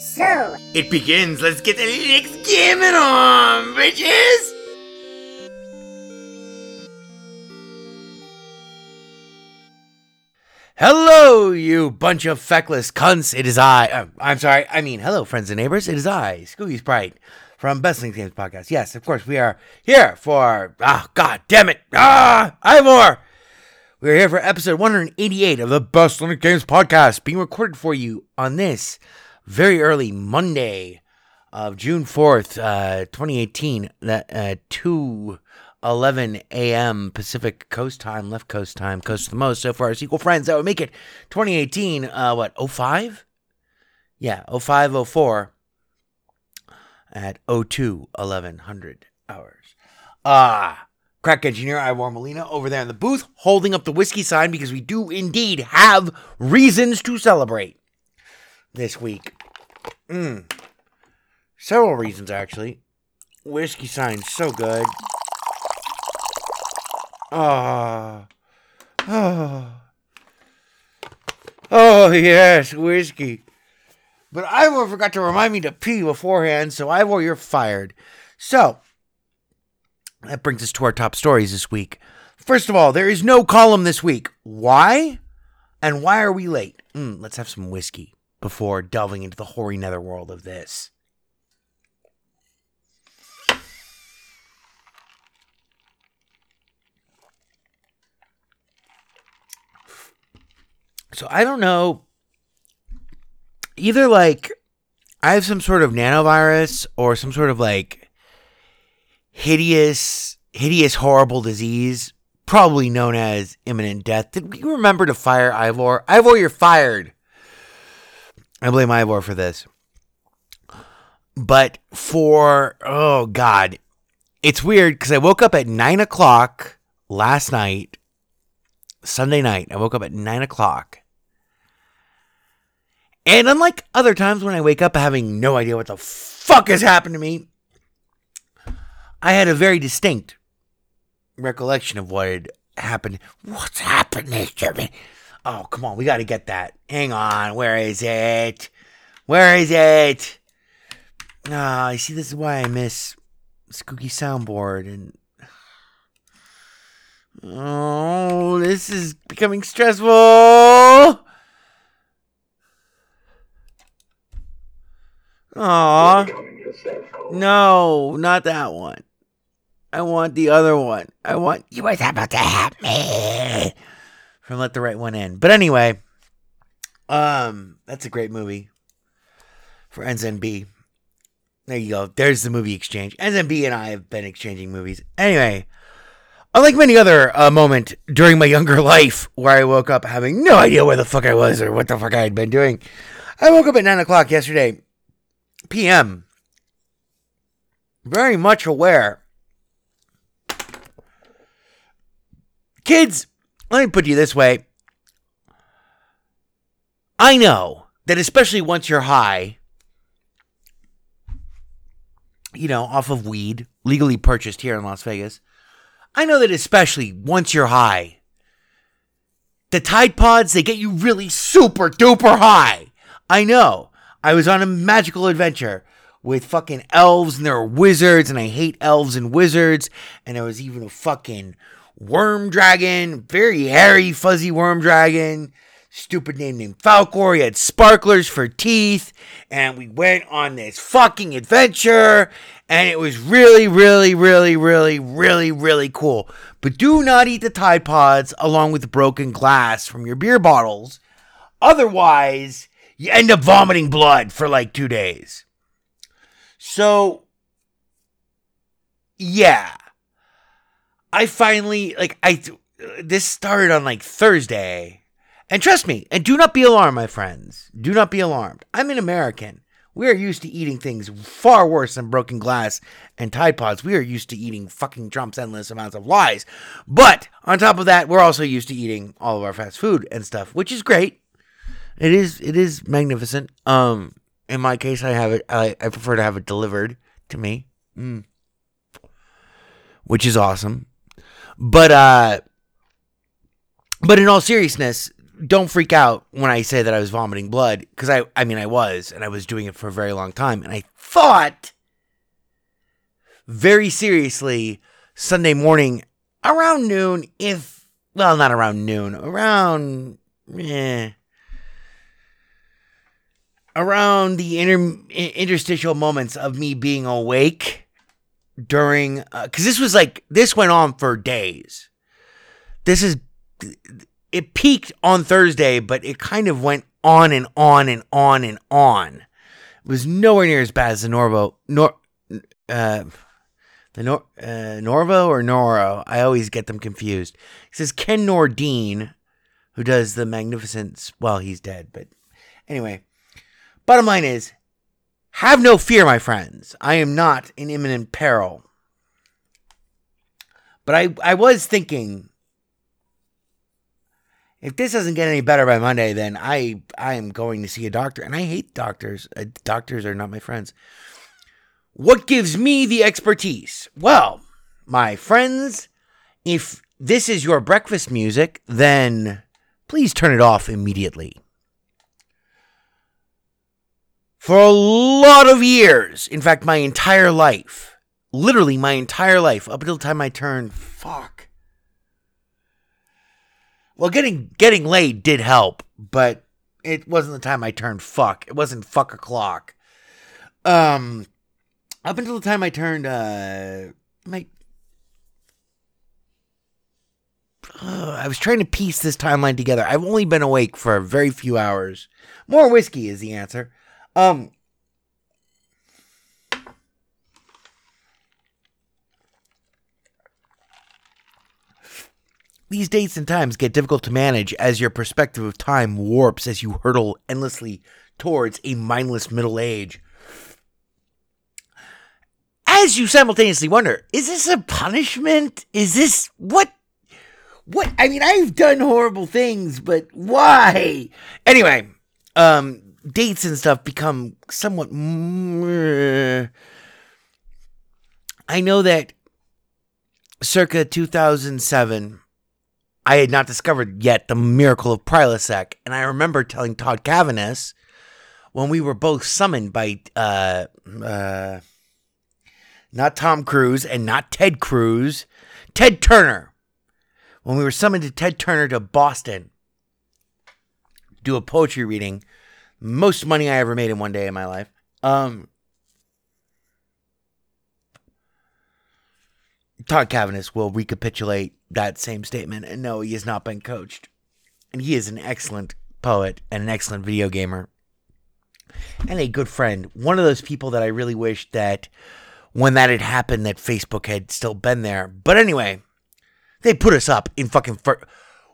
So, it begins. Let's get the Linux gaming on, bitches! Hello, you bunch of feckless cunts. It is I. Uh, I'm sorry. I mean, hello, friends and neighbors. It is I, Skooky Sprite, from Best Linux Games Podcast. Yes, of course, we are here for. Ah, god damn it. Ah, Ivor! We're here for episode 188 of the Best Linux Games Podcast, being recorded for you on this very early Monday of June 4th, uh, 2018, that uh, 2 11 a.m. Pacific Coast time, left coast time, coast the most. So for our sequel friends, that would make it 2018, uh, what, 05? Yeah, 05, 04 at 02 1100 hours. Ah, crack engineer Ivor Molina over there in the booth holding up the whiskey sign because we do indeed have reasons to celebrate this week. Mm. Several reasons, actually. Whiskey sign's so good. Ah. Oh. Oh, yes, whiskey. But Ivor forgot to remind me to pee beforehand, so Ivor, you're fired. So, that brings us to our top stories this week. First of all, there is no column this week. Why? And why are we late? Mm, let's have some whiskey before delving into the hoary netherworld of this. So I don't know. Either like I have some sort of nanovirus or some sort of like hideous, hideous, horrible disease, probably known as imminent death. Did we remember to fire Ivor? Ivor, you're fired. I blame Ivor for this. But for, oh God, it's weird because I woke up at nine o'clock last night, Sunday night. I woke up at nine o'clock. And unlike other times when I wake up having no idea what the fuck has happened to me, I had a very distinct recollection of what had happened. What's happening to me? Oh, come on, we got to get that. Hang on, where is it? Where is it? Ah, you see, this is why I miss Skooky soundboard and Oh, this is becoming stressful. Aw. No, not that one. I want the other one. I want you was about to have me from Let the Right One In. But anyway, um, that's a great movie for NZB. There you go. There's the movie exchange. NZB and I have been exchanging movies. Anyway, unlike many other uh, moment during my younger life where I woke up having no idea where the fuck I was or what the fuck I had been doing, I woke up at nine o'clock yesterday p.m. Very much aware. Kids, let me put you this way. I know that especially once you're high, you know, off of weed, legally purchased here in Las Vegas, I know that especially once you're high, the Tide Pods, they get you really super duper high. I know. I was on a magical adventure with fucking elves and there were wizards and I hate elves and wizards and there was even a fucking worm dragon, very hairy fuzzy worm dragon, stupid name named Falcor. He had sparklers for teeth and we went on this fucking adventure and it was really really really really really really cool. But do not eat the Tide Pods along with the broken glass from your beer bottles. Otherwise, you end up vomiting blood for like two days. So, yeah. I finally, like, I, this started on like Thursday. And trust me, and do not be alarmed, my friends. Do not be alarmed. I'm an American. We are used to eating things far worse than broken glass and Tide Pods. We are used to eating fucking Trump's endless amounts of lies. But on top of that, we're also used to eating all of our fast food and stuff, which is great. It is it is magnificent. Um, in my case, I have it. I, I prefer to have it delivered to me, mm. which is awesome. But uh, but in all seriousness, don't freak out when I say that I was vomiting blood because I I mean I was and I was doing it for a very long time and I thought very seriously Sunday morning around noon if well not around noon around eh around the inter- interstitial moments of me being awake during because uh, this was like this went on for days this is it peaked on thursday but it kind of went on and on and on and on it was nowhere near as bad as the norvo nor uh the Nor- uh, Norvo or Noro, I always get them confused. He says Ken Nordine, who does the Magnificent. Well, he's dead, but anyway, Bottom line is, have no fear, my friends. I am not in imminent peril. But I, I was thinking, if this doesn't get any better by Monday, then I, I am going to see a doctor. And I hate doctors. Uh, doctors are not my friends. What gives me the expertise? Well, my friends, if this is your breakfast music, then please turn it off immediately for a lot of years, in fact, my entire life, literally my entire life, up until the time I turned, fuck. Well, getting getting laid did help, but it wasn't the time I turned fuck. It wasn't fuck o'clock. Um, up until the time I turned, uh, my. I was trying to piece this timeline together. I've only been awake for a very few hours. More whiskey is the answer. Um, These dates and times get difficult to manage as your perspective of time warps as you hurtle endlessly towards a mindless middle age. As you simultaneously wonder, is this a punishment? Is this what? What? I mean, I've done horrible things, but why? Anyway, um, dates and stuff become somewhat. I know that circa 2007, I had not discovered yet the miracle of Prilosec, and I remember telling Todd Cavanis when we were both summoned by uh, uh, not Tom Cruise and not Ted Cruz, Ted Turner. When we were summoned to Ted Turner to Boston, do a poetry reading, most money I ever made in one day in my life. Um, Todd Cavanis will recapitulate that same statement, and no, he has not been coached, and he is an excellent poet and an excellent video gamer and a good friend. One of those people that I really wish that when that had happened, that Facebook had still been there. But anyway, they put us up in fucking. Fir-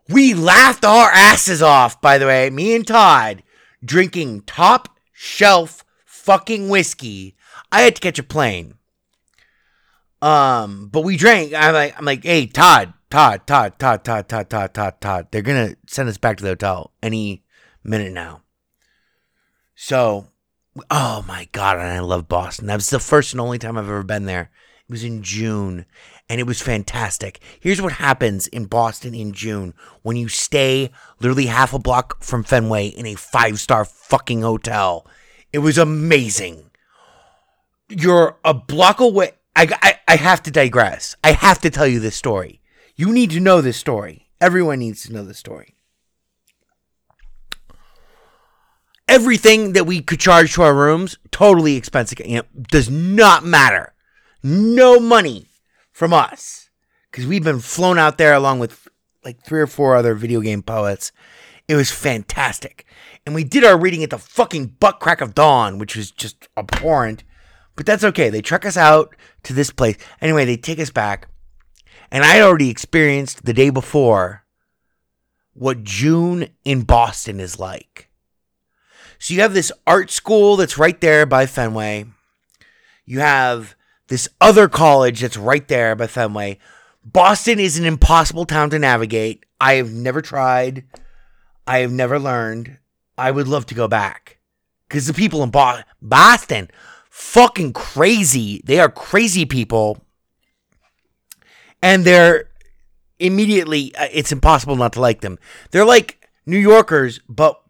we laughed our asses off, by the way, me and Todd, drinking top shelf fucking whiskey. I had to catch a plane. Um, but we drank. I'm like, I'm like, hey, Todd, Todd, Todd, Todd, Todd, Todd, Todd, Todd, Todd. They're gonna send us back to the hotel any minute now. So, oh my god, and I love Boston. That was the first and only time I've ever been there. It was in June, and it was fantastic. Here's what happens in Boston in June when you stay literally half a block from Fenway in a five star fucking hotel. It was amazing. You're a block away. I, I, I have to digress. I have to tell you this story. You need to know this story. Everyone needs to know this story. Everything that we could charge to our rooms, totally expensive. You know, does not matter. No money from us because we've been flown out there along with like three or four other video game poets. It was fantastic. And we did our reading at the fucking butt crack of dawn, which was just abhorrent. But that's okay. They truck us out to this place. Anyway, they take us back. And I had already experienced the day before what June in Boston is like. So you have this art school that's right there by Fenway. You have this other college that's right there by Fenway. Boston is an impossible town to navigate. I have never tried. I have never learned. I would love to go back. Because the people in Bo- Boston, fucking crazy. They are crazy people. And they're immediately, uh, it's impossible not to like them. They're like New Yorkers, but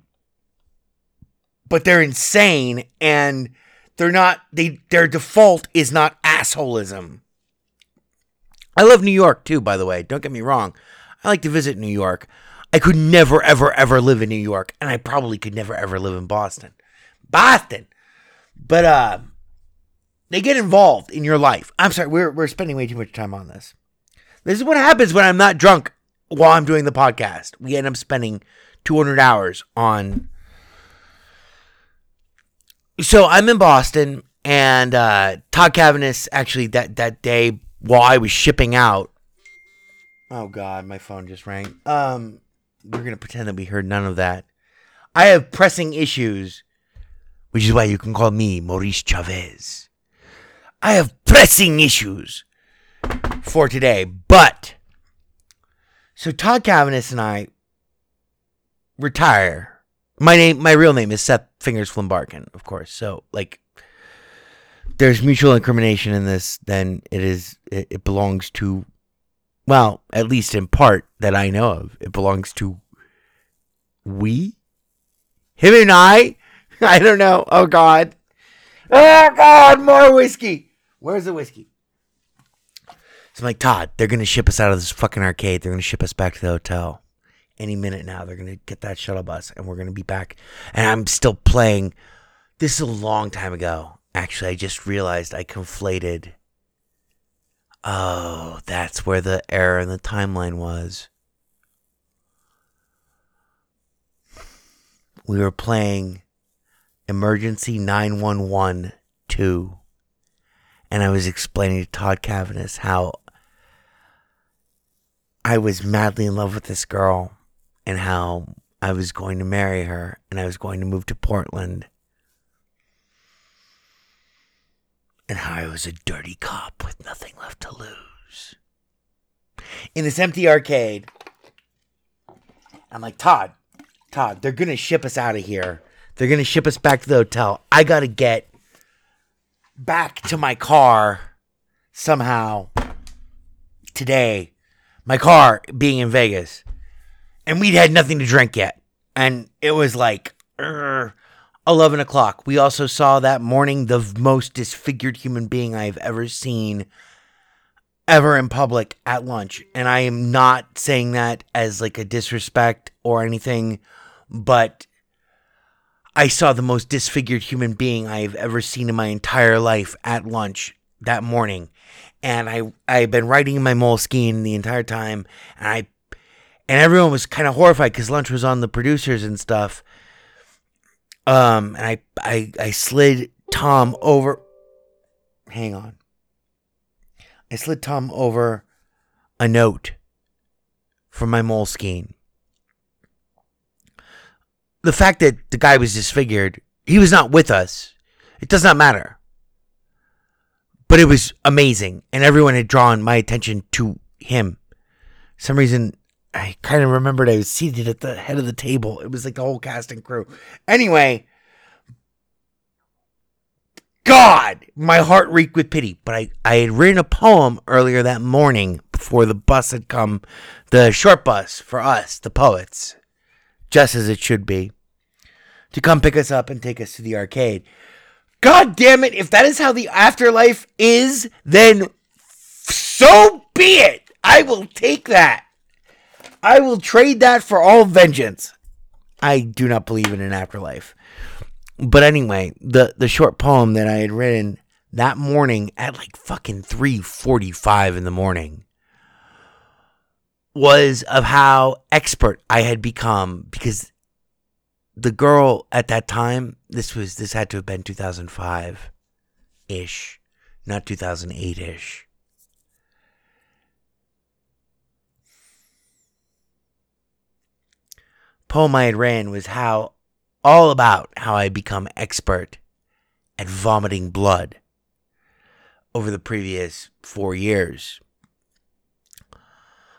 but they're insane and they're not they their default is not assholism. I love New York too, by the way. Don't get me wrong. I like to visit New York. I could never ever ever live in New York and I probably could never ever live in Boston. Boston. But uh they get involved in your life. I'm sorry, we're we're spending way too much time on this. This is what happens when I'm not drunk while I'm doing the podcast. We end up spending 200 hours on so I'm in Boston, and uh, Todd Cavanis actually that that day while I was shipping out. Oh God, my phone just rang. Um, we're gonna pretend that we heard none of that. I have pressing issues, which is why you can call me Maurice Chavez. I have pressing issues for today, but so Todd Cavanis and I retire my name, my real name is Seth Fingers Flimbarkin, of course. So, like, there's mutual incrimination in this. Then it is, it, it belongs to, well, at least in part that I know of, it belongs to we, him and I. I don't know. Oh God. Oh God, more whiskey. Where's the whiskey? So I'm like, Todd, they're gonna ship us out of this fucking arcade. They're gonna ship us back to the hotel any minute now. They're going to get that shuttle bus and we're going to be back. And I'm still playing. This is a long time ago. Actually, I just realized I conflated. Oh, that's where the error in the timeline was. We were playing Emergency 911 2. And I was explaining to Todd Cavanis how I was madly in love with this girl and how I was going to marry her and I was going to move to Portland. And how I was a dirty cop with nothing left to lose. In this empty arcade, I'm like, Todd, Todd, they're going to ship us out of here. They're going to ship us back to the hotel. I got to get back to my car somehow today. My car being in Vegas and we'd had nothing to drink yet. And it was like, "Urgh, 11 o'clock. We also saw that morning the most disfigured human being I've ever seen ever in public at lunch. And I am not saying that as like a disrespect or anything, but I saw the most disfigured human being I've ever seen in my entire life at lunch that morning. And I I've been riding my Moleskine the entire time and I and everyone was kind of horrified because lunch was on the producers and stuff. Um, and I I I slid Tom over. Hang on. I slid Tom over a note from my Moleskine. The fact that the guy was disfigured, he was not with us. It does not matter. But it was amazing, and everyone had drawn my attention to him. For some reason I kind of remembered I was seated at the head of the table. It was like the whole cast and crew. Anyway, God, my heart reeked with pity. But I, I had written a poem earlier that morning before the bus had come, the short bus for us, the poets, just as it should be, to come pick us up and take us to the arcade. God damn it, if that is how the afterlife is, then so be it. I will take that. I will trade that for all vengeance. I do not believe in an afterlife. But anyway, the the short poem that I had written that morning at like fucking 3:45 in the morning was of how expert I had become because the girl at that time, this was this had to have been 2005 ish, not 2008 ish. Poem I had ran was how all about how I become expert at vomiting blood over the previous four years.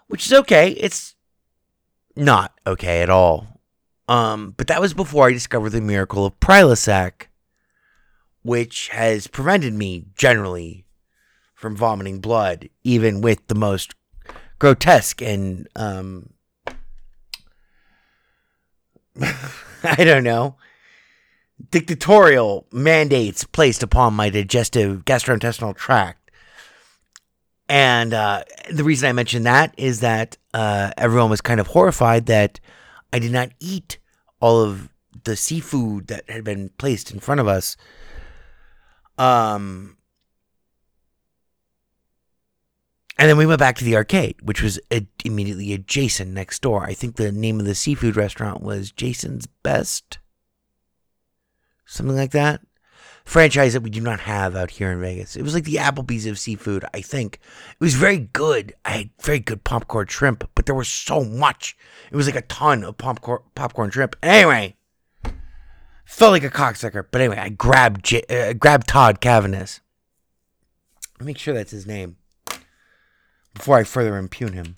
Which is okay. It's not okay at all. Um, but that was before I discovered the miracle of Prilosec, which has prevented me generally from vomiting blood, even with the most grotesque and um, I don't know dictatorial mandates placed upon my digestive gastrointestinal tract. And uh, the reason I mention that is that uh, everyone was kind of horrified that I did not eat all of the seafood that had been placed in front of us. Um, and then we went back to the arcade, which was immediately adjacent next door. I think the name of the seafood restaurant was Jason's Best something like that. Franchise that we do not have out here in Vegas. It was like the Applebee's of seafood, I think. It was very good. I had very good popcorn shrimp, but there was so much. It was like a ton of popcorn popcorn shrimp. Anyway, felt like a cocksucker. But anyway, I grabbed J- uh, grabbed Todd Cavanis. Make sure that's his name before I further impugn him.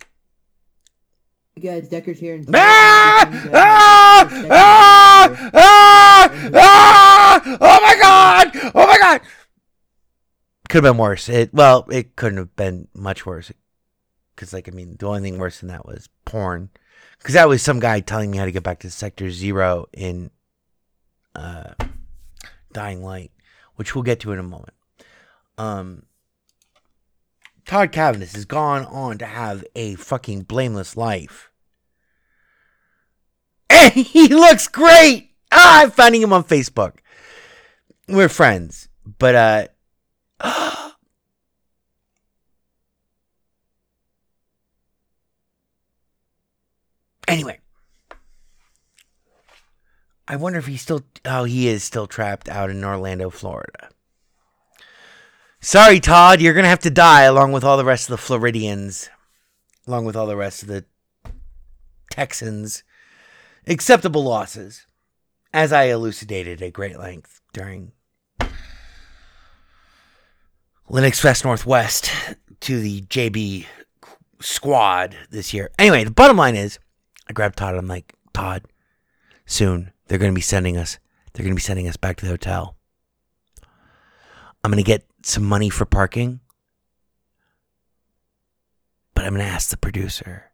Guys, Decker's here. And Ah! Ah! Ah! Ah! Ah! Oh my god! Oh my god! Could have been worse. It well, it couldn't have been much worse. Because like I mean, the only thing worse than that was porn. Because that was some guy telling me how to get back to Sector Zero in uh, Dying Light, which we'll get to in a moment. Um, Todd Cavanis has gone on to have a fucking blameless life. And he looks great. Ah, I'm finding him on Facebook. We're friends, but uh Anyway, I wonder if he's still oh, he is still trapped out in Orlando, Florida. Sorry, Todd, you're going to have to die along with all the rest of the Floridians, along with all the rest of the Texans. Acceptable losses, as I elucidated at great length during Linux Fest Northwest to the JB squad this year. Anyway, the bottom line is I grabbed Todd. I'm like, Todd, soon they're going to be sending us, they're going to be sending us back to the hotel. I'm going to get some money for parking, but I'm going to ask the producer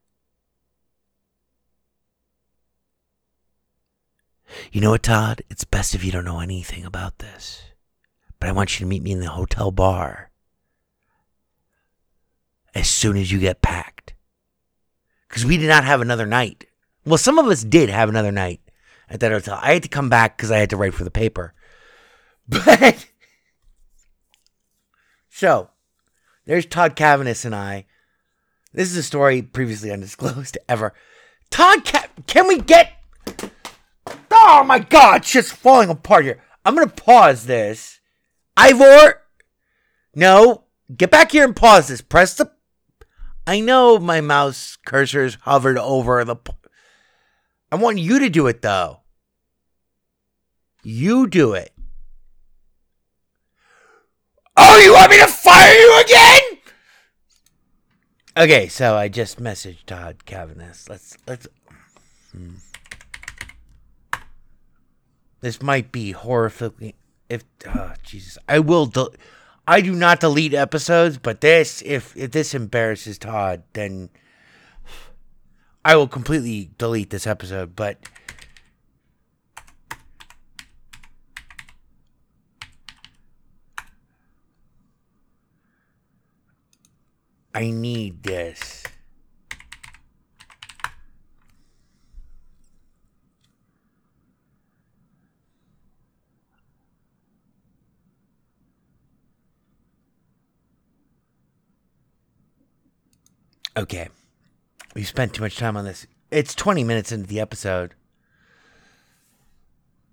You know what, Todd? It's best if you don't know anything about this. But I want you to meet me in the hotel bar as soon as you get packed. Because we did not have another night. Well, some of us did have another night at that hotel. I had to come back because I had to write for the paper. But. So, there's Todd Cavanis and I. This is a story previously undisclosed ever. Todd, Ca- can we get. Oh my god, it's just falling apart here. I'm gonna pause this. Ivor! No, get back here and pause this. Press the. I know my mouse cursor's hovered over the. I want you to do it though. You do it. Oh, you want me to fire you again? Okay, so I just messaged Todd Cavanis. Let's let's. hmm. This might be horrifically. If oh, Jesus, I will. Del- I do not delete episodes, but this, if if this embarrasses Todd, then I will completely delete this episode. But I need this. Okay. We spent too much time on this. It's 20 minutes into the episode.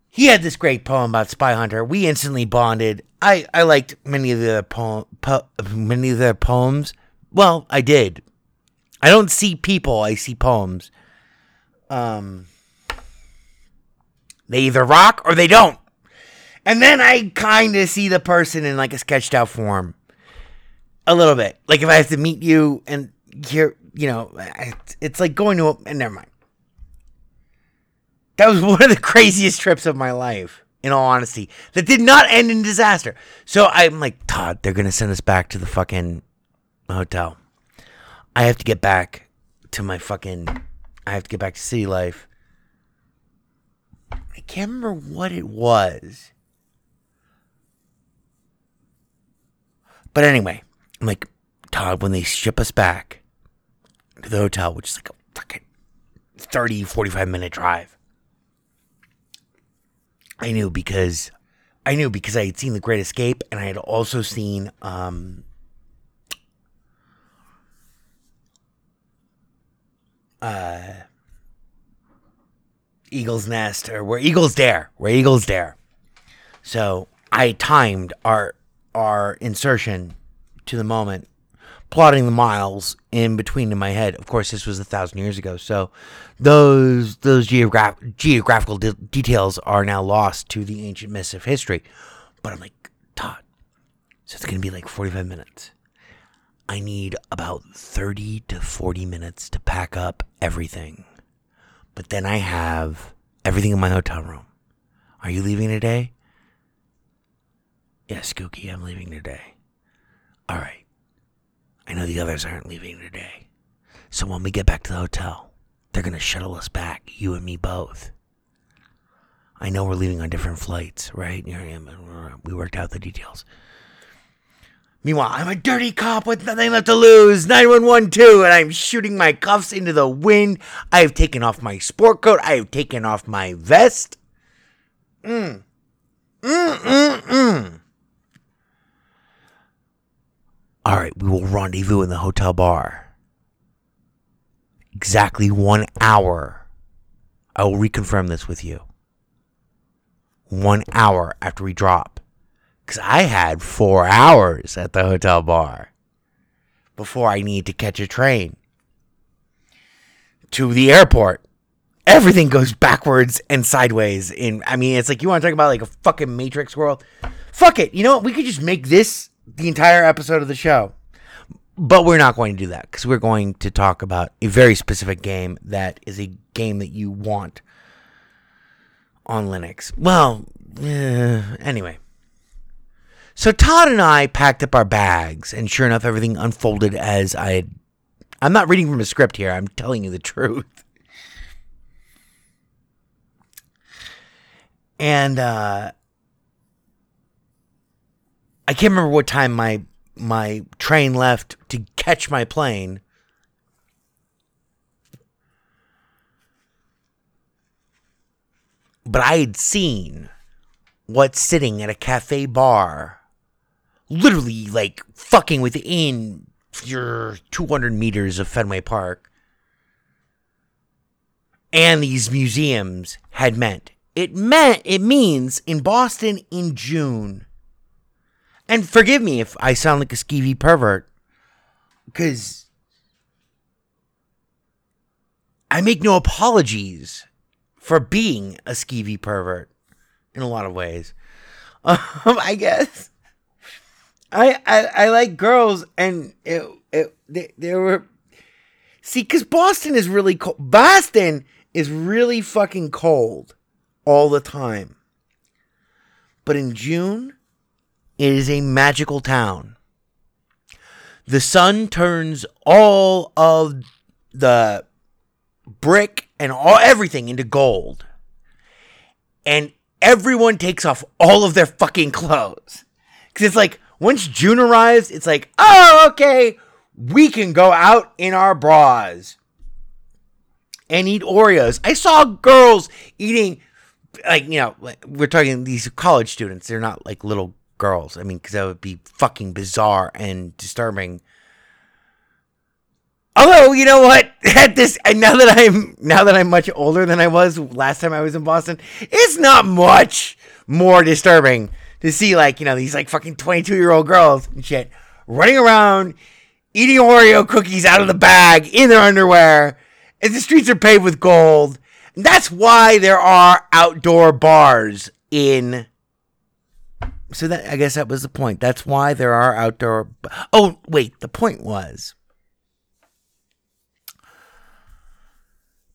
He had this great poem about Spy Hunter. We instantly bonded. I, I liked many of the poem, po- many of their poems. Well, I did. I don't see people, I see poems. Um they either rock or they don't. And then I kind of see the person in like a sketched out form. A little bit. Like if I have to meet you and hear, you know, it's like going to a, and never mind. That was one of the craziest trips of my life, in all honesty. That did not end in disaster. So I'm like, Todd, they're gonna send us back to the fucking hotel. I have to get back to my fucking. I have to get back to city life. I can't remember what it was. But anyway, I'm like, Todd, when they ship us back to the hotel, which is like a fucking 30, 45 minute drive, I knew because I knew because I had seen The Great Escape and I had also seen um uh Eagle's Nest or where Eagles Dare, where Eagles Dare. So I timed our our insertion to the moment, plotting the miles in between in my head. Of course, this was a thousand years ago, so those those geograph- geographical de- details are now lost to the ancient myths of history. But I'm like, Todd, so it's gonna be like 45 minutes. I need about 30 to 40 minutes to pack up everything. But then I have everything in my hotel room. Are you leaving today? Yes, Skooky, I'm leaving today. All right. I know the others aren't leaving today. So when we get back to the hotel, they're going to shuttle us back, you and me both. I know we're leaving on different flights, right? We worked out the details. Meanwhile, I'm a dirty cop with nothing left to lose. 9112, and I'm shooting my cuffs into the wind. I have taken off my sport coat. I have taken off my vest. Mm. Mm, mm, mm. All right, we will rendezvous in the hotel bar. Exactly one hour. I will reconfirm this with you. One hour after we drop. Because I had four hours at the hotel bar before I need to catch a train to the airport. Everything goes backwards and sideways. In I mean, it's like you want to talk about like a fucking Matrix world. Fuck it. You know what? We could just make this the entire episode of the show. But we're not going to do that because we're going to talk about a very specific game that is a game that you want on Linux. Well, eh, anyway. So Todd and I packed up our bags, and sure enough, everything unfolded as I had. I'm not reading from a script here. I'm telling you the truth. and uh, I can't remember what time my my train left to catch my plane. But I had seen what's sitting at a cafe bar, literally like fucking within your 200 meters of Fenway Park, and these museums had meant. It meant, it means in Boston in June. And forgive me if I sound like a skeevy pervert, because I make no apologies for being a skeevy pervert in a lot of ways. Um, I guess I, I like girls, and it, it they, they were see because Boston is really cold. Boston is really fucking cold all the time. But in June, it is a magical town. The sun turns all of the brick and all everything into gold. And everyone takes off all of their fucking clothes. Cuz it's like once June arrives, it's like, "Oh, okay, we can go out in our bras and eat Oreos." I saw girls eating like, you know, we're talking these college students. They're not like little girls. I mean, cuz that would be fucking bizarre and disturbing. Although you know what, at this now that I'm now that I'm much older than I was last time I was in Boston, it's not much more disturbing to see like you know these like fucking 22 year old girls and shit running around eating Oreo cookies out of the bag in their underwear, and the streets are paved with gold. And that's why there are outdoor bars in. So that I guess that was the point. That's why there are outdoor. Oh wait, the point was.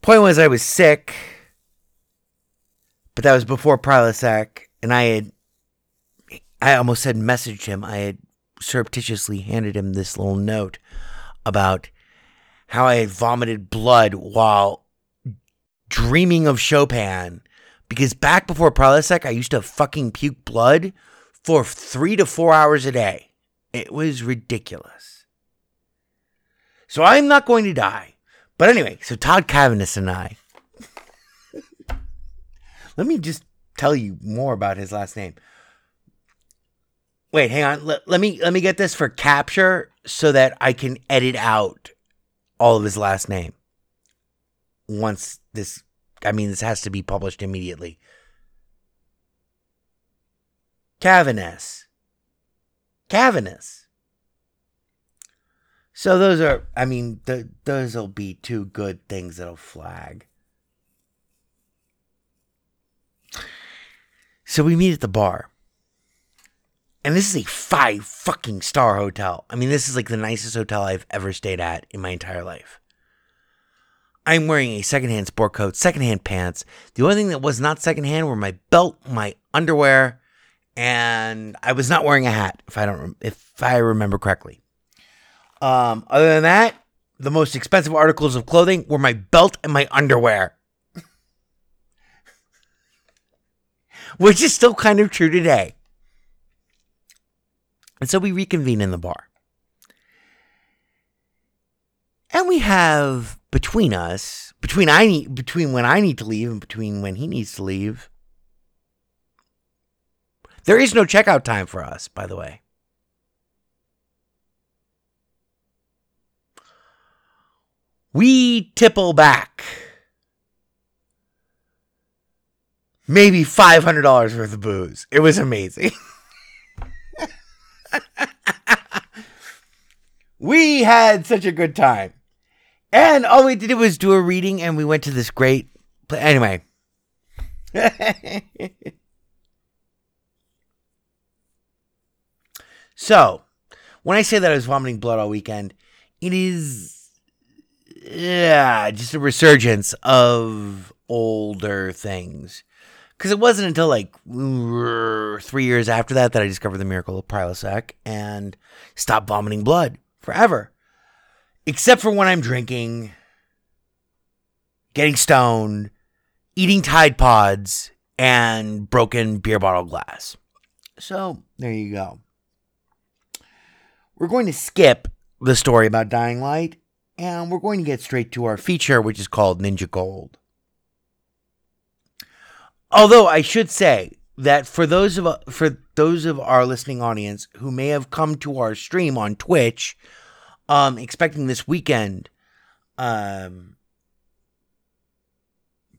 Point was, I was sick, but that was before Prilosec, and I had, I almost said messaged him. I had surreptitiously handed him this little note about how I had vomited blood while dreaming of Chopin. Because back before Prilosec, I used to fucking puke blood for three to four hours a day. It was ridiculous. So I'm not going to die. But anyway, so Todd Cavanis and I. Let me just tell you more about his last name. Wait, hang on. Let, let me let me get this for capture so that I can edit out all of his last name. Once this I mean this has to be published immediately. Cavanis. Cavanis. So those are, I mean, th- those will be two good things that'll flag. So we meet at the bar. And this is a five fucking star hotel. I mean, this is like the nicest hotel I've ever stayed at in my entire life. I'm wearing a secondhand sport coat, secondhand pants. The only thing that was not secondhand were my belt, my underwear, and I was not wearing a hat, if I don't, if I remember correctly. Um, other than that, the most expensive articles of clothing were my belt and my underwear. Which is still kind of true today. And so we reconvene in the bar. And we have between us, between I need between when I need to leave and between when he needs to leave. There is no checkout time for us, by the way. we tipple back maybe $500 worth of booze. It was amazing. we had such a good time. And all we did was do a reading and we went to this great pla- anyway. so, when I say that I was vomiting blood all weekend, it is yeah, just a resurgence of older things. Because it wasn't until like three years after that that I discovered the miracle of Prilosec and stopped vomiting blood forever. Except for when I'm drinking, getting stoned, eating Tide Pods, and broken beer bottle glass. So there you go. We're going to skip the story about Dying Light and we're going to get straight to our feature, which is called Ninja Gold. Although I should say that for those of for those of our listening audience who may have come to our stream on Twitch, um, expecting this weekend, um,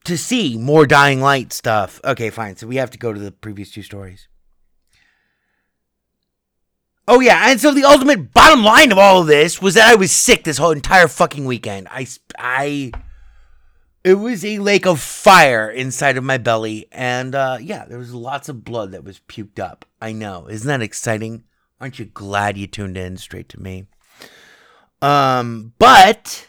to see more Dying Light stuff. Okay, fine. So we have to go to the previous two stories. Oh yeah, and so the ultimate bottom line of all of this was that I was sick this whole entire fucking weekend. I I it was a lake of fire inside of my belly and uh yeah, there was lots of blood that was puked up. I know. Isn't that exciting? Aren't you glad you tuned in straight to me? Um but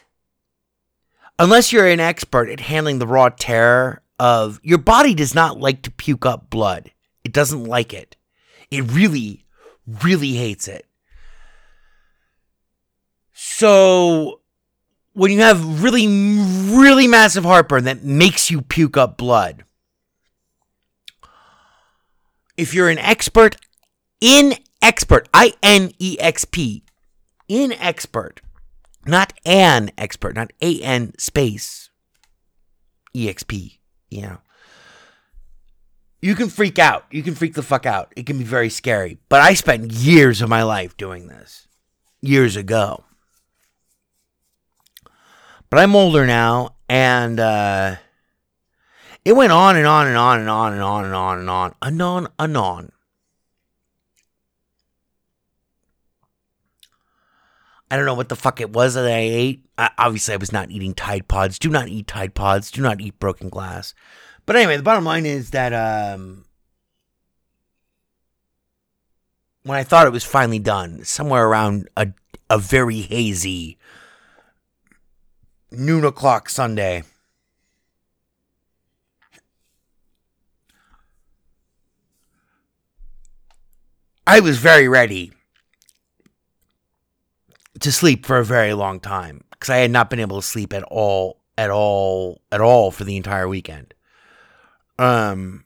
unless you're an expert at handling the raw terror of your body does not like to puke up blood. It doesn't like it. It really really hates it. So when you have really, really massive heartburn that makes you puke up blood, if you're an expert in expert, I N E X P, in expert, not an expert, not A N space E X P, you know you can freak out. You can freak the fuck out. It can be very scary. But I spent years of my life doing this. Years ago. But I'm older now and uh it went on and on and on and on and on and on and on. Anon anon. I don't know what the fuck it was that I ate. I, obviously, I was not eating Tide Pods. Do not eat Tide Pods. Do not eat broken glass. But anyway, the bottom line is that um, when I thought it was finally done, somewhere around a a very hazy noon o'clock Sunday. I was very ready to sleep for a very long time because I had not been able to sleep at all, at all, at all for the entire weekend. Um,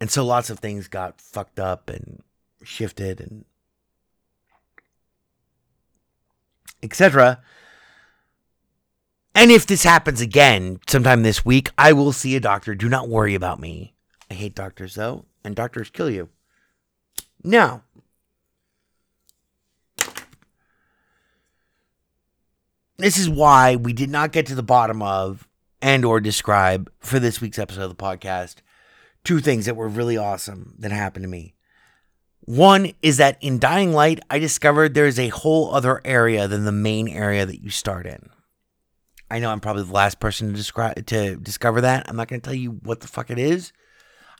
and so lots of things got fucked up and shifted and etc. And if this happens again sometime this week, I will see a doctor. Do not worry about me. I hate doctors though, and doctors kill you. Now, this is why we did not get to the bottom of and or describe for this week's episode of the podcast two things that were really awesome that happened to me. One is that in Dying Light, I discovered there's a whole other area than the main area that you start in. I know I'm probably the last person to describe to discover that. I'm not going to tell you what the fuck it is.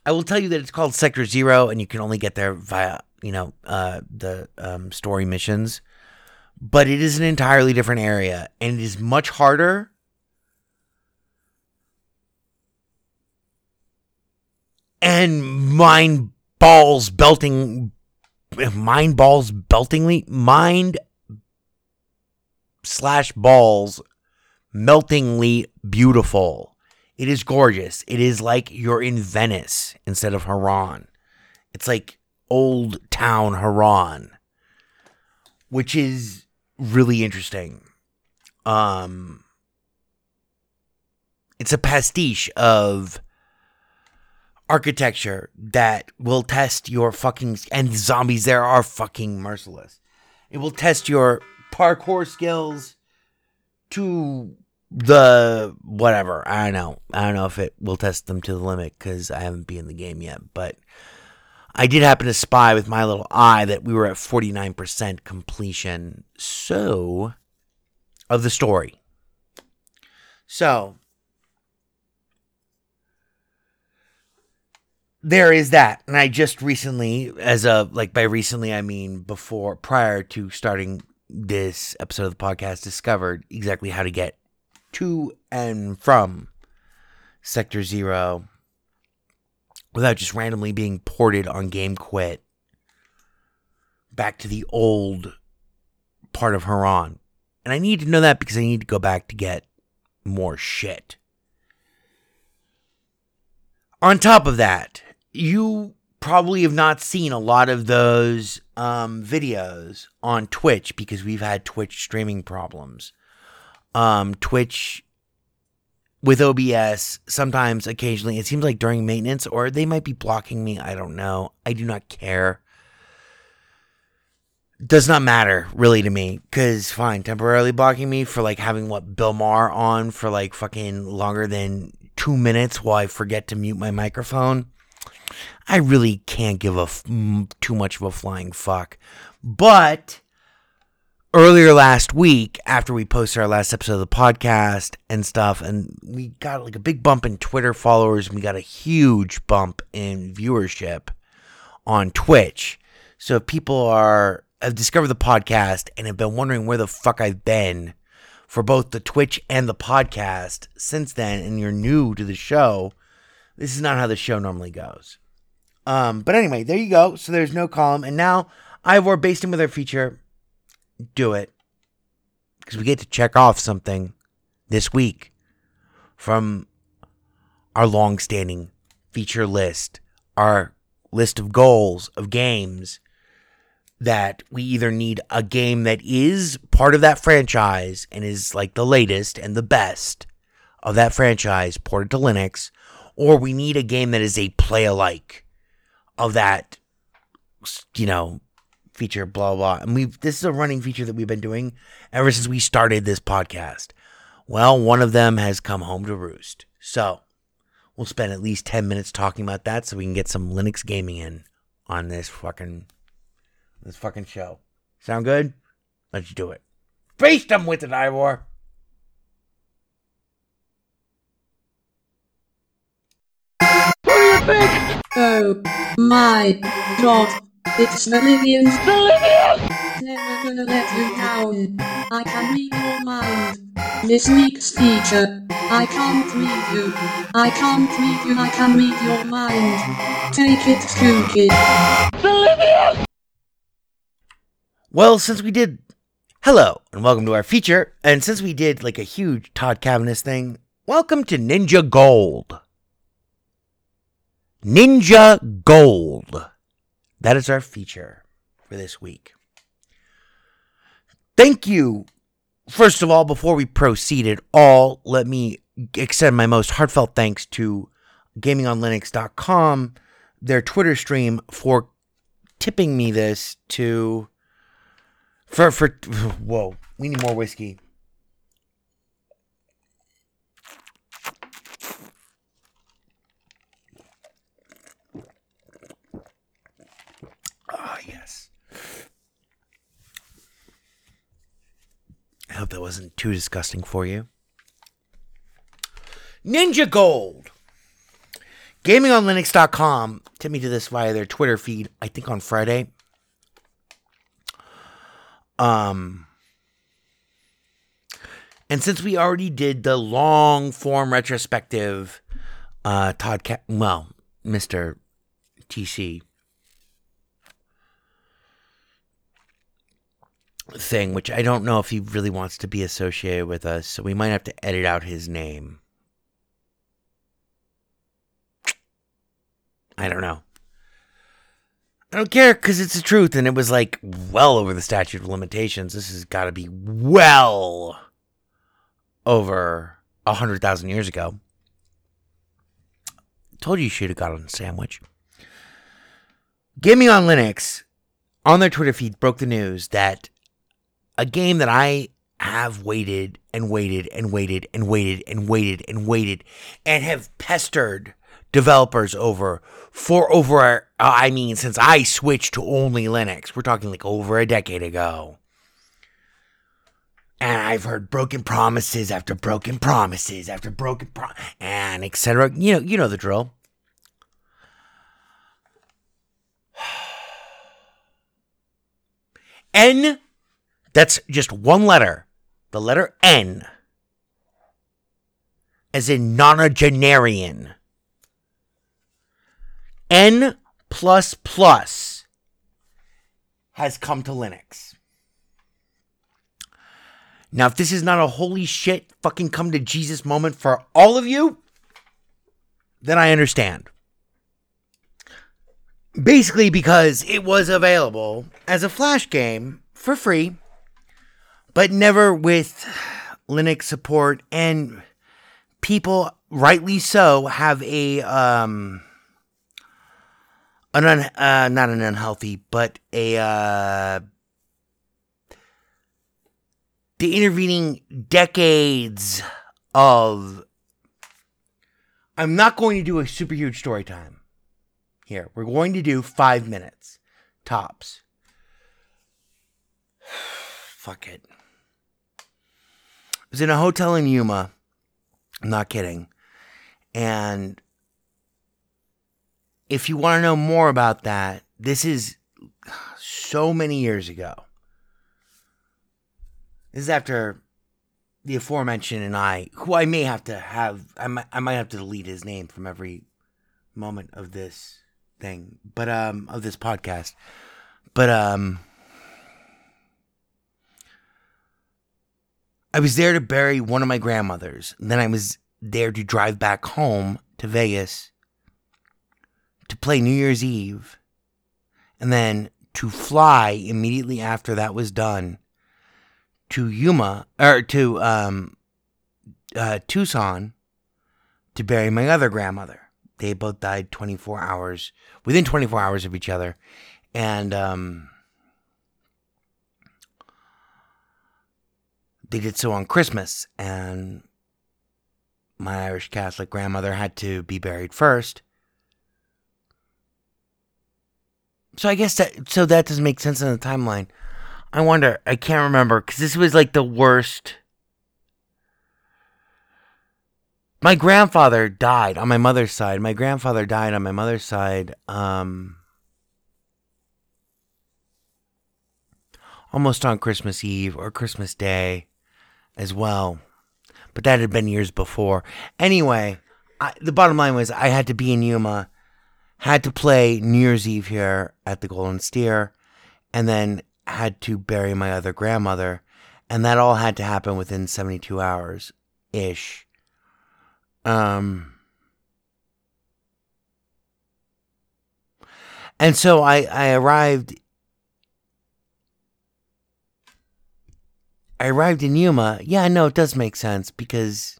I will tell you that it's called Sector Zero, and you can only get there via you know uh, the um, story missions. But it is an entirely different area, and it is much harder and mind balls belting mind balls beltingly mind slash balls meltingly beautiful. It is gorgeous. It is like you're in venice instead of Harran it's like old town Harran which is really interesting. Um it's a pastiche of architecture that will test your fucking and zombies there are fucking merciless. It will test your parkour skills to the whatever. I don't know. I don't know if it will test them to the limit because I haven't been in the game yet. But I did happen to spy with my little eye that we were at 49% completion. So, of the story. So, there is that and i just recently as a like by recently i mean before prior to starting this episode of the podcast discovered exactly how to get to and from sector zero without just randomly being ported on game quit back to the old part of Harran. And I need to know that because I need to go back to get more shit. On top of that, you probably have not seen a lot of those um, videos on Twitch because we've had Twitch streaming problems. Um, Twitch with OBS, sometimes, occasionally, it seems like during maintenance, or they might be blocking me. I don't know. I do not care. Does not matter really to me because fine, temporarily blocking me for like having what Bill Maher on for like fucking longer than two minutes while I forget to mute my microphone. I really can't give a f- too much of a flying fuck. But earlier last week, after we posted our last episode of the podcast and stuff, and we got like a big bump in Twitter followers, and we got a huge bump in viewership on Twitch. So if people are have discovered the podcast and have been wondering where the fuck I've been for both the Twitch and the podcast since then, and you're new to the show, this is not how the show normally goes. Um, but anyway, there you go. So there's no column, and now Ivor based in with our feature. Do it. Because we get to check off something this week from our long-standing feature list, our list of goals of games that we either need a game that is part of that franchise and is like the latest and the best of that franchise ported to Linux, or we need a game that is a play alike of that, you know, feature, blah, blah. And we've, this is a running feature that we've been doing ever since we started this podcast. Well, one of them has come home to roost. So we'll spend at least 10 minutes talking about that so we can get some Linux gaming in on this fucking, this fucking show. Sound good? Let's do it. Face them with it, Ivor. Oh my god, it's Bolivians. Bolivians! Never gonna let you down. I can read your mind. This week's feature. I can't read you. I can't read you. I can read your mind. Take it, Kookie. Well, since we did hello and welcome to our feature, and since we did like a huge Todd Cavaniss thing, welcome to Ninja Gold. Ninja Gold. That is our feature for this week. Thank you. First of all, before we proceed at all, let me extend my most heartfelt thanks to gamingonlinux.com, their Twitter stream, for tipping me this to for for whoa, we need more whiskey. I hope that wasn't too disgusting for you. Ninja Gold. GamingOnLinux.com tipped me to this via their Twitter feed, I think on Friday. Um, and since we already did the long form retrospective, uh, Todd, well, Mister TC thing, which I don't know if he really wants to be associated with us, so we might have to edit out his name. I don't know. I don't care because it's the truth, and it was like well over the statute of limitations. This has got to be well over a hundred thousand years ago. Told you you should have got on a sandwich. Gaming on Linux on their Twitter feed broke the news that a game that I have waited and waited and waited and waited and waited and waited and have pestered developers over for over uh, I mean since I switched to only Linux. We're talking like over a decade ago. And I've heard broken promises after broken promises after broken pro- and etc. You know, you know the drill. N that's just one letter. The letter N. As in nonagenarian. N plus plus has come to Linux. Now, if this is not a holy shit fucking come to Jesus moment for all of you, then I understand. basically because it was available as a flash game for free, but never with Linux support and people rightly so have a um an un, uh, not an unhealthy but a uh the intervening decades of I'm not going to do a super huge story time here. We're going to do 5 minutes tops. Fuck it. Was in a hotel in Yuma. I'm not kidding. And if you want to know more about that, this is so many years ago. This is after the aforementioned and I, who I may have to have, I might, I might have to delete his name from every moment of this thing, but um, of this podcast. But um, I was there to bury one of my grandmothers. Then I was there to drive back home to Vegas to play New Year's Eve. And then to fly immediately after that was done to Yuma or to um, uh, Tucson to bury my other grandmother. They both died 24 hours within 24 hours of each other, and um, they did so on Christmas. And my Irish Catholic grandmother had to be buried first. So I guess that so that doesn't make sense in the timeline. I wonder. I can't remember because this was like the worst. My grandfather died on my mother's side. My grandfather died on my mother's side. Um, almost on Christmas Eve or Christmas Day, as well. But that had been years before. Anyway, I, the bottom line was I had to be in Yuma, had to play New Year's Eve here at the Golden Steer, and then had to bury my other grandmother, and that all had to happen within 72 hours ish. Um, and so I, I arrived. I arrived in Yuma. Yeah, no, it does make sense because,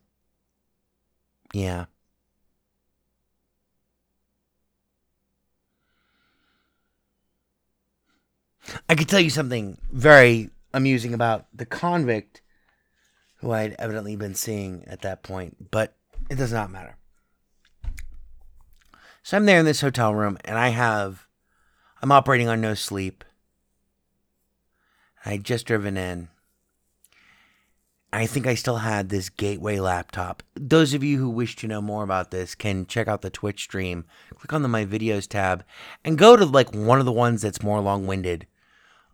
yeah. I could tell you something very amusing about the convict who I had evidently been seeing at that point, but it does not matter. So I'm there in this hotel room and I have, I'm operating on no sleep. I had just driven in. I think I still had this Gateway laptop. Those of you who wish to know more about this can check out the Twitch stream. Click on the My Videos tab and go to like one of the ones that's more long winded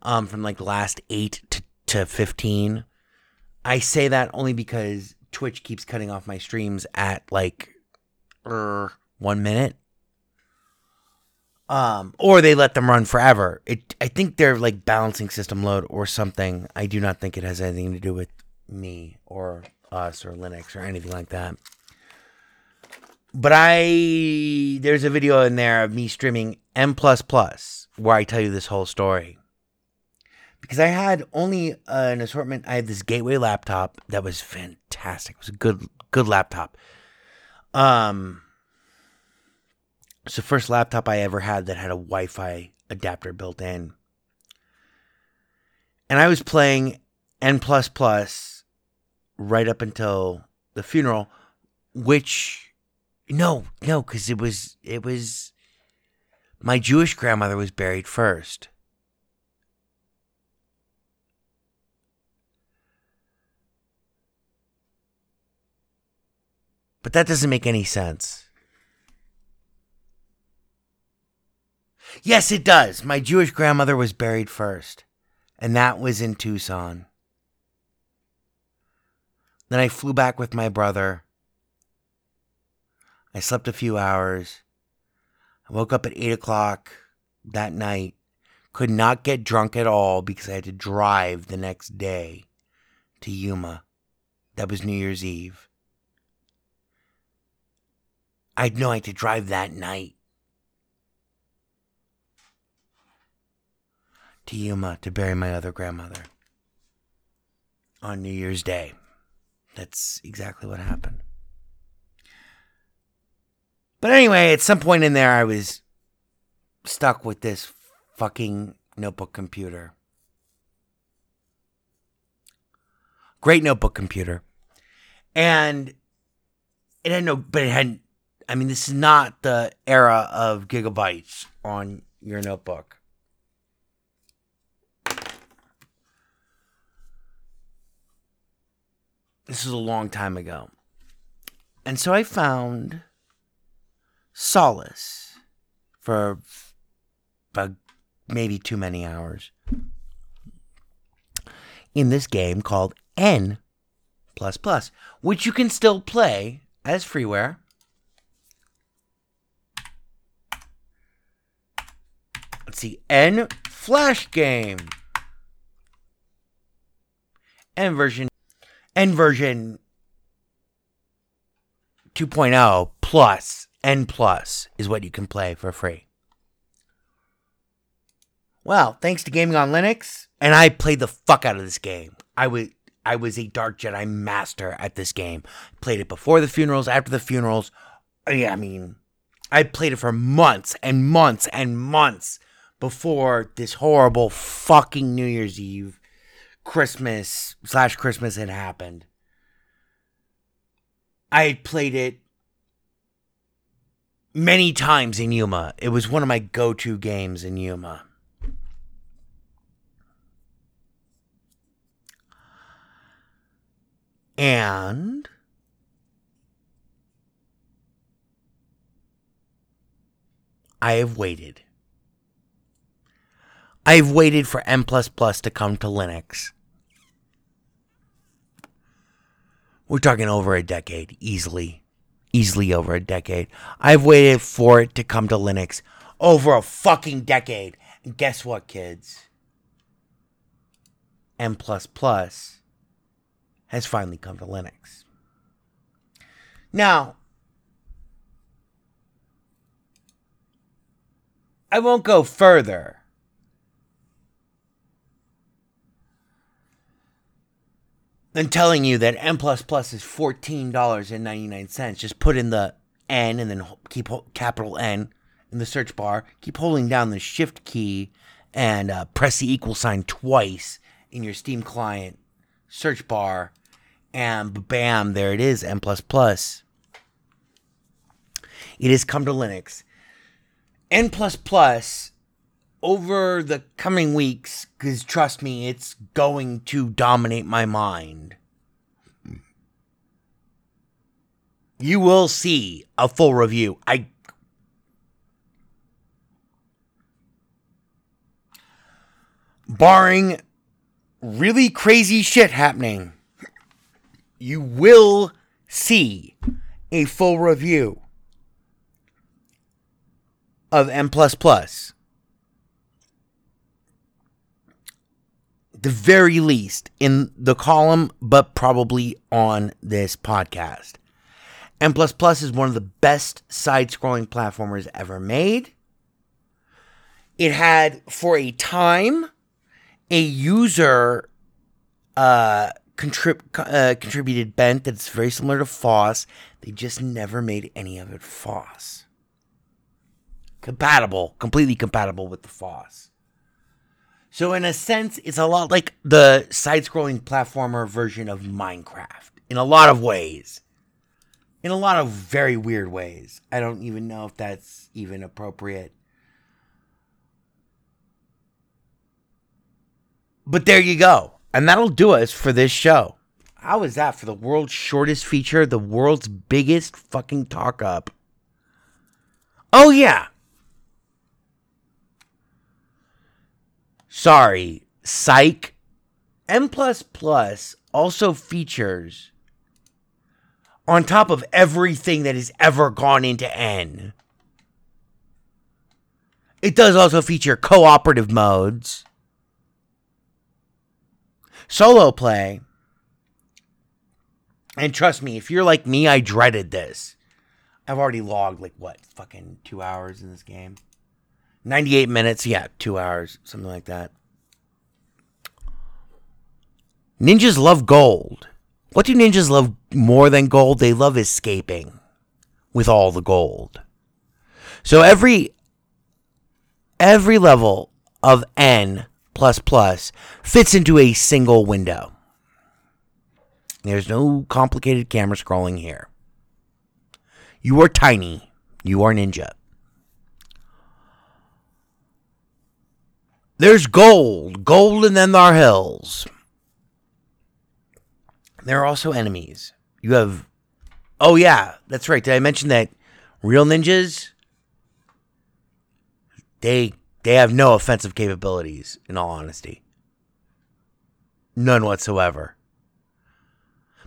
um, from like last 8 to, to 15. I say that only because Twitch keeps cutting off my streams at like er, one minute. Um, or they let them run forever. It, I think they're like balancing system load or something. I do not think it has anything to do with me or us or Linux or anything like that. But I there's a video in there of me streaming N where I tell you this whole story. Because I had only an assortment. I had this Gateway laptop that was fantastic. It was a good good laptop. Um it's the first laptop I ever had that had a Wi-Fi adapter built in. And I was playing N right up until the funeral, which no, no, because it was it was my Jewish grandmother was buried first. But that doesn't make any sense. Yes, it does. My Jewish grandmother was buried first, and that was in Tucson. Then I flew back with my brother. I slept a few hours. I woke up at 8 o'clock that night. Could not get drunk at all because I had to drive the next day to Yuma. That was New Year's Eve. I'd know I had to drive that night. to Yuma to bury my other grandmother on New Year's Day. That's exactly what happened. But anyway, at some point in there, I was stuck with this fucking notebook computer. Great notebook computer. And it had no, but it had, I mean, this is not the era of gigabytes on your notebook. This is a long time ago. And so I found solace for about maybe too many hours in this game called N plus plus, which you can still play as freeware. Let's see, N Flash game. N version N version 2.0 plus N plus is what you can play for free. Well, thanks to Gaming on Linux, and I played the fuck out of this game. I was I was a Dark Jedi master at this game. Played it before the funerals, after the funerals. Uh, yeah, I mean, I played it for months and months and months before this horrible fucking New Year's Eve, Christmas slash Christmas had happened. I had played it many times in Yuma. It was one of my go to games in Yuma. And I have waited. I've waited for N to come to Linux. We're talking over a decade, easily. Easily over a decade. I've waited for it to come to Linux over a fucking decade. And guess what, kids? N has finally come to Linux. Now, I won't go further. Than telling you that N plus plus is fourteen dollars and ninety nine cents. Just put in the N and then keep capital N in the search bar. Keep holding down the Shift key and uh, press the equal sign twice in your Steam client search bar, and bam, there it is, N plus plus. It has come to Linux. N plus plus over the coming weeks, because trust me, it's going to dominate my mind. You will see a full review. I barring really crazy shit happening, you will see a full review of N the very least in the column, but probably on this podcast. N plus is one of the best side scrolling platformers ever made. It had, for a time, a user uh, contrib- uh, contributed bent that's very similar to FOSS. They just never made any of it FOSS. Compatible, completely compatible with the FOSS. So in a sense, it's a lot like the side-scrolling platformer version of Minecraft in a lot of ways. In a lot of very weird ways. I don't even know if that's even appropriate. But there you go. And that'll do us for this show. How is that for the world's shortest feature, the world's biggest fucking talk up? Oh, yeah. Sorry, psych. N also features on top of everything that has ever gone into N. It does also feature cooperative modes, solo play, and trust me, if you're like me, I dreaded this. I've already logged like what, fucking two hours in this game. 98 minutes, yeah, two hours, something like that. Ninjas love gold. What do ninjas love more than gold? They love escaping with all the gold. So every every level of N plus plus fits into a single window. There's no complicated camera scrolling here. You are tiny. You are ninja. There's gold, gold, and then there are hills. There are also enemies. You have. Oh, yeah, that's right. Did I mention that real ninjas? They they have no offensive capabilities, in all honesty. None whatsoever.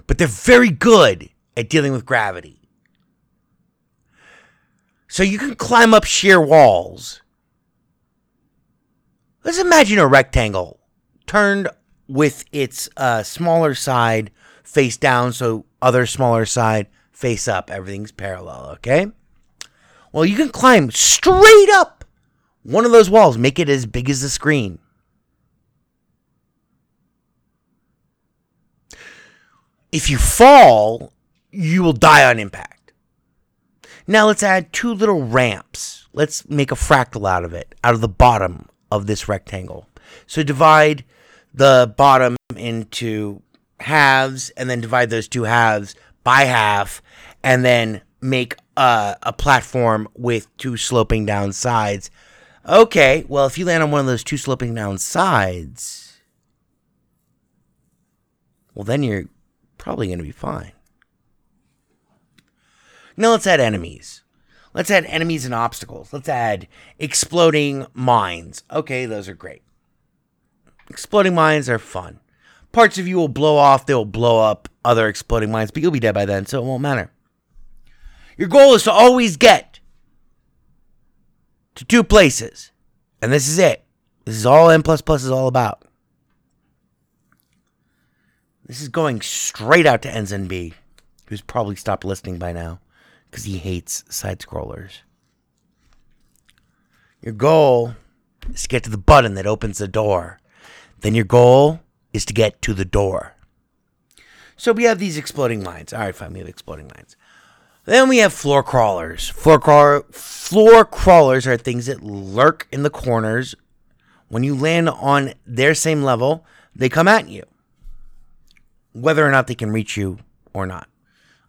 But they're very good at dealing with gravity. So you can climb up sheer walls. Let's imagine a rectangle turned with its uh, smaller side face down, so other smaller side face up. Everything's parallel, okay? Well, you can climb straight up one of those walls, make it as big as the screen. If you fall, you will die on impact. Now let's add two little ramps. Let's make a fractal out of it, out of the bottom of this rectangle. So divide the bottom into halves and then divide those two halves by half and then make uh, a platform with two sloping down sides. Okay, well, if you land on one of those two sloping down sides, well, then you're probably going to be fine. Now let's add enemies. Let's add enemies and obstacles. Let's add exploding mines. Okay, those are great. Exploding mines are fun. Parts of you will blow off, they will blow up other exploding mines, but you'll be dead by then, so it won't matter. Your goal is to always get to two places. And this is it. This is all N plus is all about. This is going straight out to NZB, who's probably stopped listening by now because he hates side scrollers. Your goal is to get to the button that opens the door. Then your goal is to get to the door. So we have these exploding mines. All right, fine, we have exploding mines. Then we have floor crawlers. Floor crawler, floor crawlers are things that lurk in the corners. When you land on their same level, they come at you. Whether or not they can reach you or not.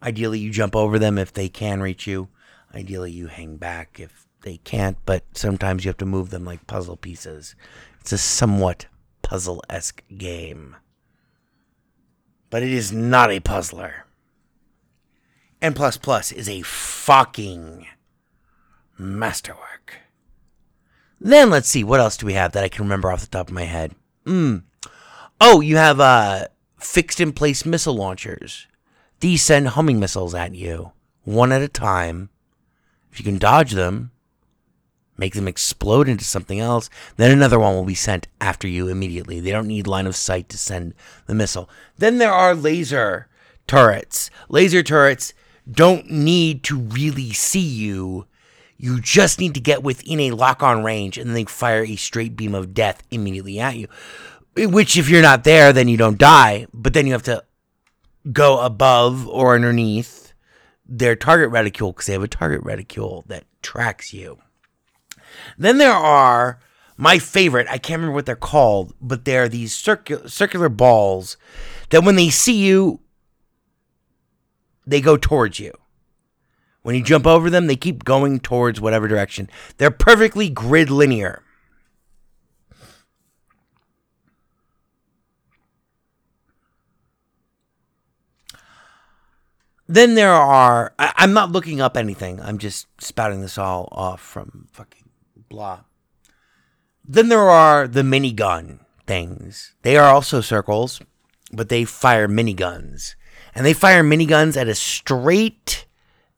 Ideally, you jump over them if they can reach you. Ideally, you hang back if they can't, but sometimes you have to move them like puzzle pieces. It's a somewhat puzzle esque game. But it is not a puzzler. N is a fucking masterwork. Then let's see, what else do we have that I can remember off the top of my head? Hmm. Oh, you have uh, fixed in place missile launchers. These send homing missiles at you, one at a time. If you can dodge them, make them explode into something else, then another one will be sent after you immediately. They don't need line of sight to send the missile. Then there are laser turrets. Laser turrets don't need to really see you. You just need to get within a lock on range and they fire a straight beam of death immediately at you. Which, if you're not there, then you don't die, but then you have to go above or underneath their target reticule because they have a target reticule that tracks you. Then there are my favorite, I can't remember what they're called, but they're these circu- circular balls that when they see you, they go towards you. When you jump over them, they keep going towards whatever direction. They're perfectly grid linear. Then there are. I, I'm not looking up anything. I'm just spouting this all off from fucking blah. Then there are the minigun things. They are also circles, but they fire miniguns. And they fire miniguns at a straight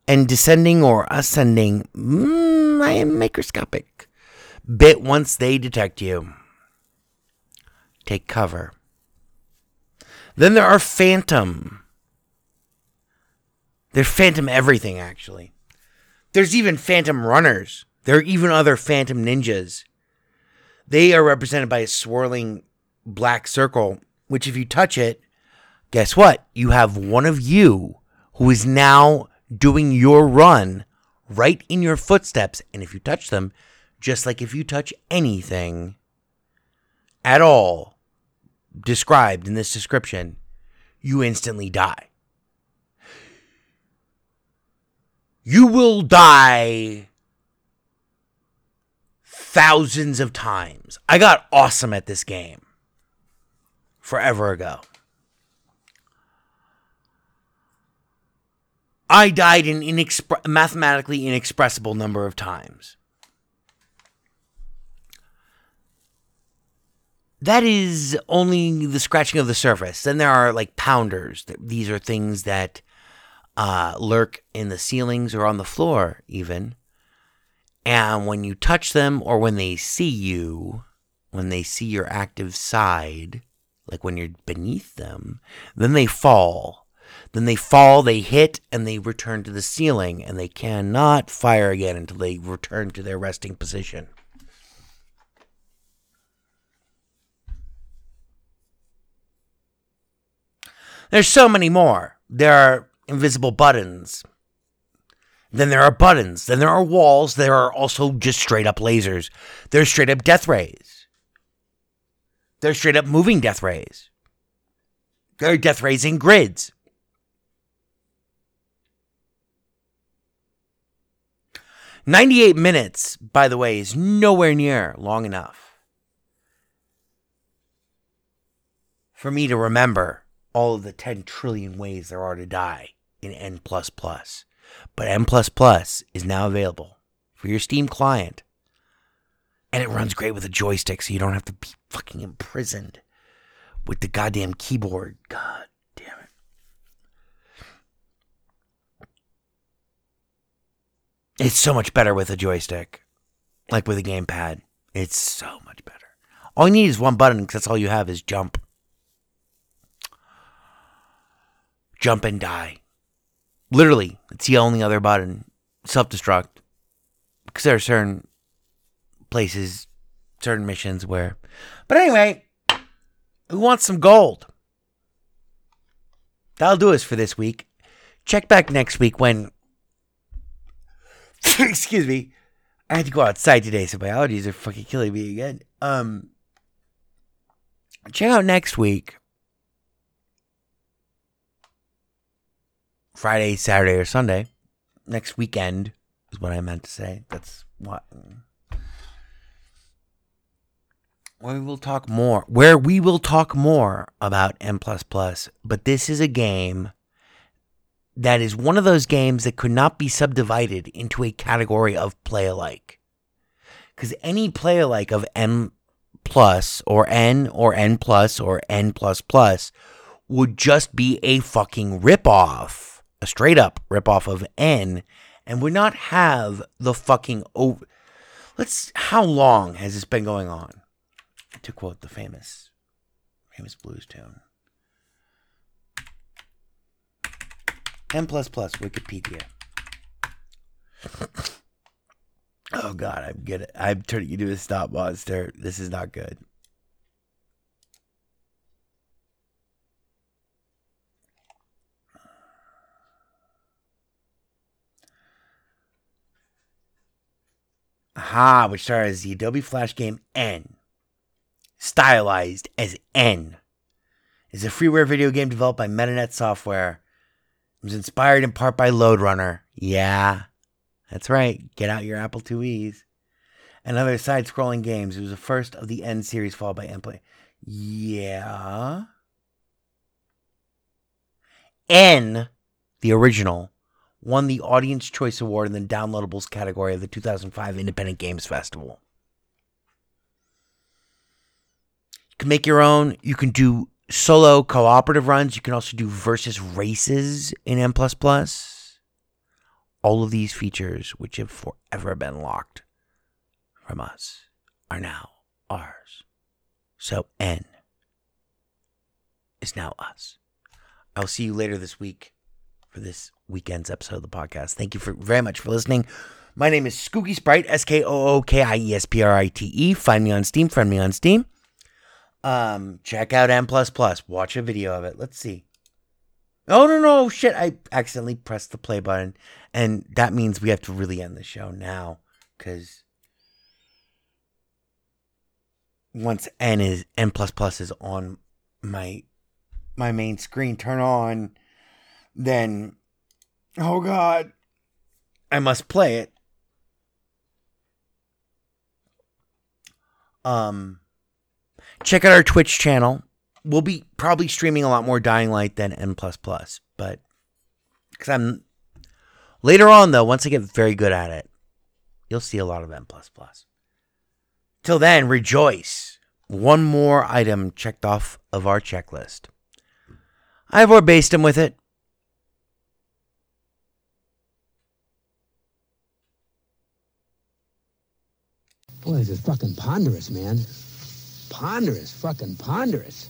and descending or ascending, mm, I am microscopic, bit once they detect you. Take cover. Then there are phantom. There's phantom everything, actually. There's even phantom runners. There are even other phantom ninjas. They are represented by a swirling black circle which if you touch it, guess what? You have one of you who is now doing your run right in your footsteps. And if you touch them, just like if you touch anything at all described in this description, you instantly die. You will die thousands of times. I got awesome at this game forever ago. I died an inexpre- mathematically inexpressible number of times. That is only the scratching of the surface. Then there are like pounders. These are things that uh, lurk in the ceilings or on the floor, even. And when you touch them or when they see you, when they see your active side, like when you're beneath them, then they fall. Then they fall, they hit, and they return to the ceiling, and they cannot fire again until they return to their resting position. There's so many more. There are invisible buttons. Then there are buttons. Then there are walls. There are also just straight up lasers. There's straight up death rays. There's straight up moving death rays. There are death rays in grids. Ninety-eight minutes, by the way, is nowhere near long enough for me to remember all of the 10 trillion ways there are to die in N++. But N++ is now available for your Steam client. And it runs great with a joystick so you don't have to be fucking imprisoned with the goddamn keyboard. God damn it. It's so much better with a joystick. Like with a gamepad. It's so much better. All you need is one button because that's all you have is jump. Jump and die. Literally, it's the only other button. Self destruct. Because there are certain places, certain missions where. But anyway, who wants some gold? That'll do us for this week. Check back next week when. Excuse me. I had to go outside today, so my allergies are fucking killing me again. Um. Check out next week. Friday, Saturday, or Sunday. Next weekend is what I meant to say. That's what. Where we will talk more. Where we will talk more about N. But this is a game that is one of those games that could not be subdivided into a category of play alike. Because any play alike of N plus or N or N plus or N plus plus would just be a fucking ripoff a straight up ripoff of N and would not have the fucking over. Let's. How long has this been going on? To quote the famous, famous blues tune. N plus plus Wikipedia. oh God, I'm getting. I'm turning you to a stop monster. This is not good. Aha, which started as the Adobe Flash game N, stylized as N, is a freeware video game developed by MetaNet Software. It was inspired in part by Lode Runner. Yeah, that's right. Get out your Apple IIe's. And other side scrolling games. It was the first of the N series, followed by N Play. Yeah. N, the original, won the Audience Choice Award in the Downloadables category of the 2005 Independent Games Festival. You can make your own. You can do solo cooperative runs. You can also do versus races in N. All of these features, which have forever been locked from us, are now ours. So N is now us. I'll see you later this week for this weekend's episode of the podcast. Thank you for very much for listening. My name is Skooky Sprite, S K O O K I E S P R I T E. Find me on Steam, friend me on Steam. Um, check out N plus plus. Watch a video of it. Let's see. Oh no no shit! I accidentally pressed the play button, and that means we have to really end the show now, because once N is N plus plus is on my my main screen turn on, then oh god, I must play it. Um, check out our Twitch channel. We'll be probably streaming a lot more Dying Light than N but because I'm later on though, once I get very good at it, you'll see a lot of N. Till then, rejoice. One more item checked off of our checklist. Ivor based him with it. Boy, this is fucking ponderous, man. Ponderous, fucking ponderous.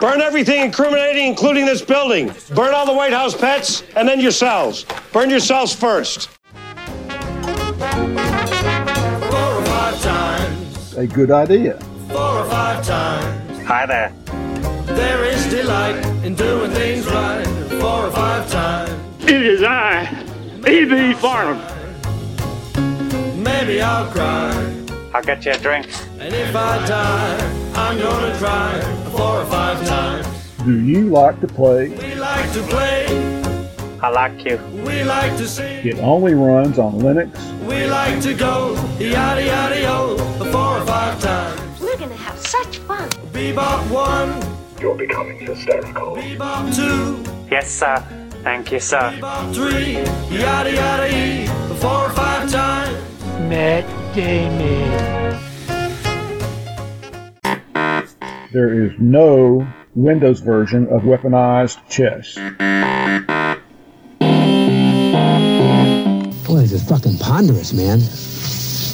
Burn everything incriminating, including this building. Burn all the White House pets, and then yourselves. Burn yourselves first. Four or five times. A good idea. Four or five times. Hi there. There is delight in doing things right. Four or five times. It is I, E.B. Farnham. Maybe I'll cry. I'll get you a drink. And if I die, I'm gonna try four or five times. Do you like to play? We like to play. I like you. We like to sing. It only runs on Linux. We like to go yada yada yo four or five times. We're gonna have such fun. Bebop one, You're becoming hysterical. bebop two, Yes, sir. Thank you, sir. bebop three, yada yada e four or five times. Matt Damon. There is no Windows version of weaponized chess. Boy, this is fucking ponderous, man.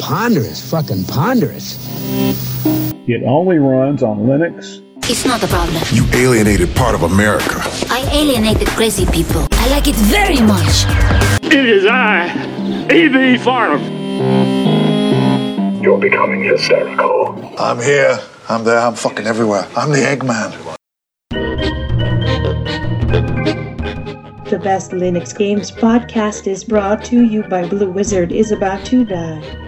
Ponderous, fucking ponderous. It only runs on Linux. It's not a problem. You alienated part of America. I alienated crazy people. I like it very much. It is I, E.B. Farnham. You're becoming hysterical. I'm here. I'm there. I'm fucking everywhere. I'm the Eggman. The Best Linux Games podcast is brought to you by Blue Wizard is About to Die.